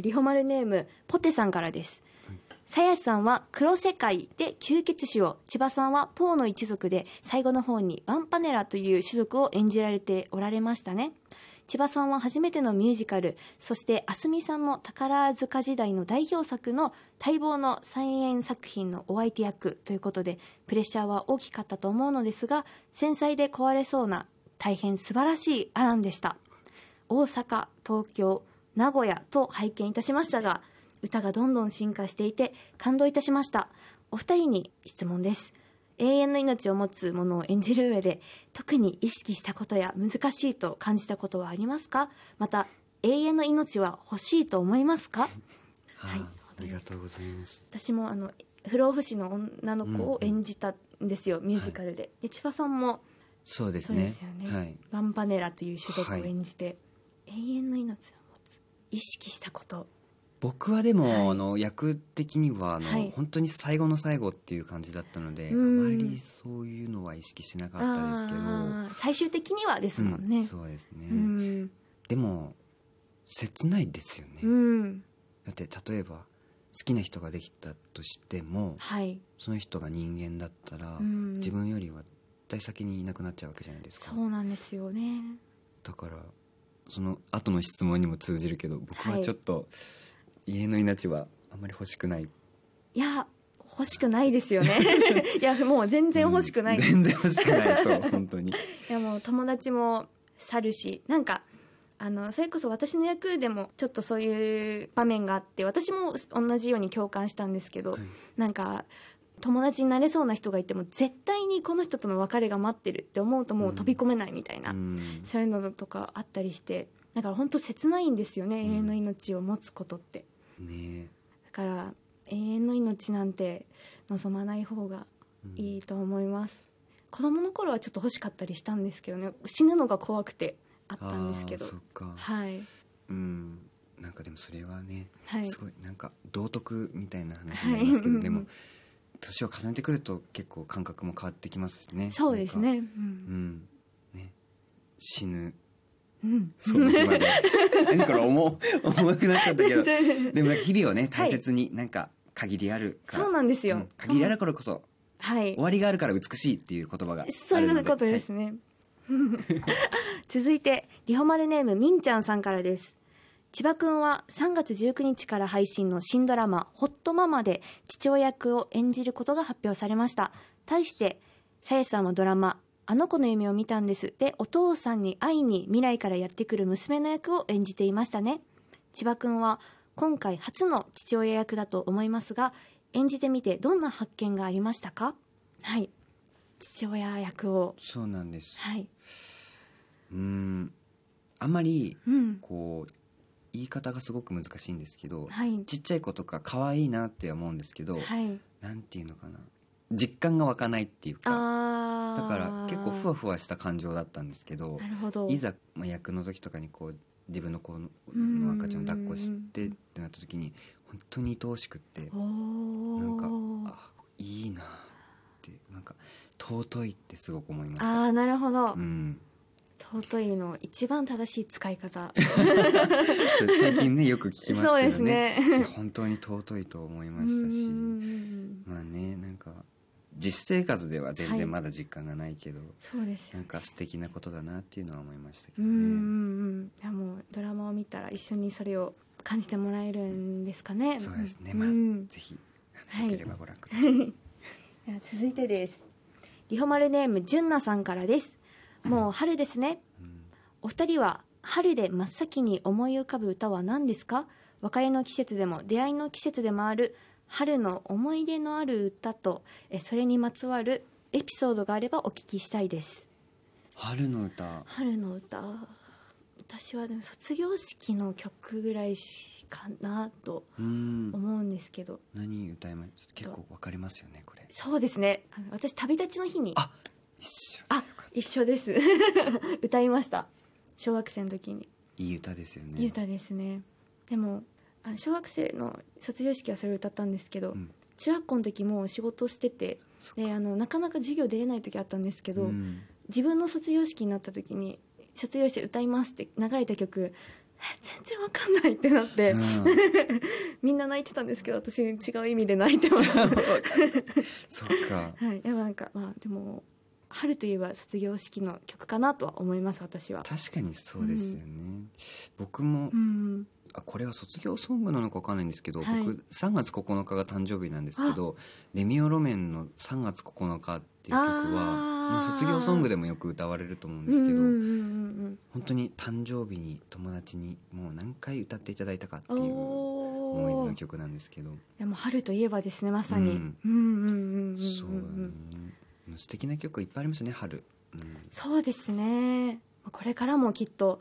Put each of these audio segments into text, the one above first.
リホマルネームポテさんからです。さやしさんは黒世界で吸血種を千葉さんはポーの一族で最後の方にワンパネラという種族を演じられておられましたね。千葉さんは初めてのミュージカルそしてあすみさんの宝塚時代の代表作の待望の再演作品のお相手役ということでプレッシャーは大きかったと思うのですが繊細で壊れそうな大変素晴らしいアランでした。大阪東京名古屋と拝見いたしましたが歌がどんどん進化していて感動いたしました。お二人に質問です。永遠の命を持つものを演じる上で特に意識したことや難しいと感じたことはありますか？また永遠の命は欲しいと思いますか？はい。あありがとうございます。私もあの不老不死の女の子を演じたんですよ、ミュージカルで、で千葉さんもそうですね。すよね、はい。ワンパネラという種族を演じて、永遠の命を意識したこと。僕はでも、はい。あの役的にはあの、はい。本当に最後の最後っていう感じだったので、うん。あまりそういうのは意識しなかったですけど、最終的にはですもんうんねそうですね、うん、でも切ないですよね、うん、だって例えば好きな人ができたとしてもはい、その人が人間だったら、うん。自分よりは絶対先にいなくなっちゃうわけじゃないですか。そうなんですよね。だからその後の質問にも通じるけど僕ははい。ちょっと家の命はあんまり欲しくない、いや欲しくないですよね。いやもう全然欲しくない、うん全然欲しくないそう 本当に。いやもう友達も去るしなんかあのそれこそ私の役でもちょっとそういう場面があって私も同じように共感したんですけど、はい。なんか友達になれそうな人がいても絶対にこの人との別れが待ってるって思うともう飛び込めないみたいな、うん。そういうのとかあったりしてだから本当切ないんですよね、うん。永遠の命を持つことって。ねだから永遠の命なんて望まない方がうん。いいと思います。子供の頃はちょっと欲しかったりしたんですけどね死ぬのが怖くてあったんですけど。あーそっか。はい。うん。なんかでもそれはね、はい。すごいなんか道徳みたいな話なんですけど、はい。でも 年を重ねてくると結構感覚も変わってきますしね。そうですね。うなんかうん。ん。ね。死ぬ。うん。その日まで。何これ重重くなっちゃったけど。でも日々をねはい。大切になんか限りあるから、そうなんですよ、うん。限りあるからこそはい。終わりがあるから美しいっていう言葉がそういうことですね、続いてリホマルネームみんちゃんさんからです千葉くんは3月19日から配信の新ドラマ「ホットママ」で父親役を演じることが発表されました。対してさやさんはドラマ「あの子の夢を見たんです」でお父さんに会いに未来からやってくる娘の役を演じていましたね。千葉くんは今回初の父親役だと思いますが演じてみてどんな発見がありましたか？はい。父親役を。そうなんです。はい。うん。あんまりうん。こう言い方がすごく難しいんですけどはい。ちっちゃい子とか可愛いなって思うんですけど、はい。なんていうのかな。実感が湧かないっていうかだから結構ふわふわした感情だったんですけどいざ、まあ、役の時とかにこう自分の子のうん赤ちゃんを抱っこしてってなった時に本当に愛おしくっておなんかー。あいいなってなんか尊いってすごく思いました。あーなるほど、うん、尊いの一番正しい使い方。最近ねよく聞きますけどね。ね。本当に尊いと思いましたし。まあねなんか実生活では全はい。然まだ実感がないけど、そうですよ。なんか素敵なことだなっていうのは思いましたけどね。うんいやもうドラマを見たら一緒にそれを感じてもらえるんですかね。そうですね、うん。まあうんぜひはい。よければご覧ください。では続いてです。リホマルネームじゅんなさんからですもう春ですね。うんお二人は春で真っ先に思い浮かぶ歌は何ですか？別れの季節でも出会いの季節でもある春の思い出のある歌とえそれにまつわるエピソードがあればお聞きしたいです。春の歌。春の歌。私はでも卒業式の曲ぐらいしかなとうん。思うんですけど。何歌います？結構わかりますよねこれ。そうですね。私旅立ちの日にあ一緒。あ一緒です。歌いました。小学生の時に。いい歌ですよね。いい歌ですね。でもあの小学生の卒業式はそれを歌ったんですけど、うん。中学校の時も仕事しててであのなかなか授業出れない時あったんですけど、うん。自分の卒業式になった時に卒業して歌いますって流れた曲全然わかんないってなって、うん。みんな泣いてたんですけど私違う意味で泣いてました そっか。はい。でもなんかまあでも春といえば卒業式の曲かなとは思います私は。確かにそうですよね、僕もうんあこれは卒業ソングなのかわかんないんですけど、はい。僕3月9日が誕生日なんですけどレミオロメンの「3月9日」っていう曲は卒業ソングでもよく歌われると思うんうんですけど、うんうん本当に誕生日に友達にもう何回歌っていただいたかってうんいう思いの曲なんですけど、でも春といえばですねまさに、ううんん、うんうんうんうん。そうだね素敵な曲いっぱいありますよね春、うん、そうですね。これからもきっと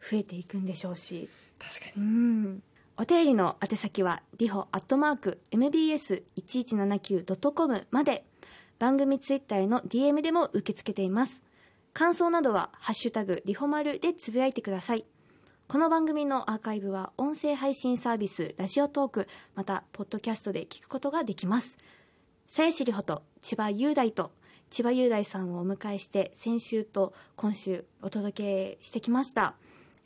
増えていくんでしょうし。確かうにん。お便りの宛先はリホアットマーク MBS1179.com まで。番組ツイッターへの DM でも受け付けています。感想などは「ハッシュタグリホマル」でつぶやいてください。この番組のアーカイブは音声配信サービスラジオトークまたポッドキャストで聞くことができます。さやしりほと千葉雄大と千葉雄大さんをお迎えして先週と今週お届けしてきました、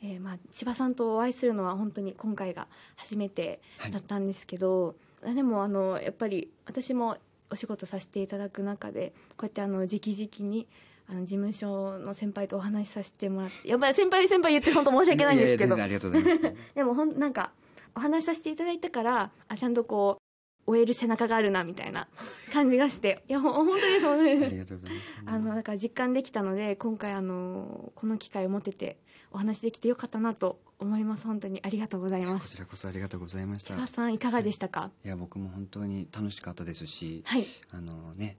えーまあ、千葉さんとお会いするのは本当に今回が初めてはいだったんですけど、あでもあのやっぱり私もお仕事させていただく中でこうやってあの直々にあの事務所の先輩とお話しさせてもらってやっぱり先輩先輩言って本当申し訳ないんですけど。やや全然ありがとうございます。でもほんなんかお話しさせていただいたからあちゃんとこう終える背中があるなみたいな感じがしていやほ本当にそうありですがとうございます。あのだから実感できたので今回あのこの機会を持っててお話できてよかったなと思います。本当にありがとうございます。こちらこそありがとうございました。さんいかがでしたか？い。や僕も本当に楽しかったですしはい。あのね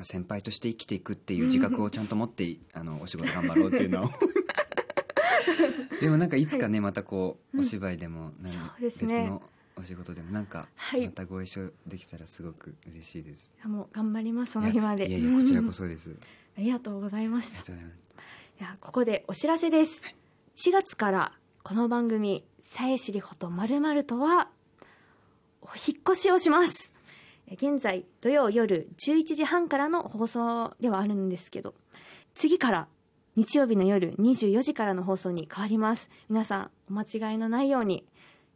先輩として生きていくっていう自覚をちゃんと持って あのお仕事頑張ろうっていうのを。でもなんかいつかねまたこううん。お芝居でもうですね。別のお仕事でもなんかはい。またご一緒できたらすごく嬉しいです。いやもう頑張りますその日まで。いやいやこちらこそです。ありがとうございました。いやここでお知らせです、4月からこの番組「さえしりほとまるまるとはお引っ越しをします。え現在土曜夜11時半からの放送ではあるんですけど次から日曜日の夜24時からの放送に変わります。皆さんお間違いのないように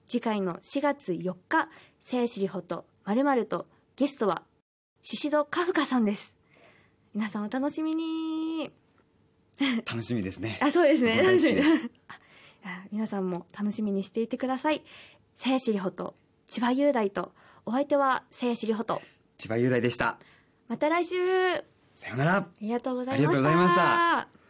次回の4月4日「さえしりほとまるまるとゲストはシシドカフカさんです皆さんお楽しみに 楽しみですねあ、そうですね。僕大好きです 皆さんも楽しみにしていてください。さやしりほと千葉雄大とお相手はさやしりほと。千葉雄大でしたまた来週。あさようなら。ありがとうございました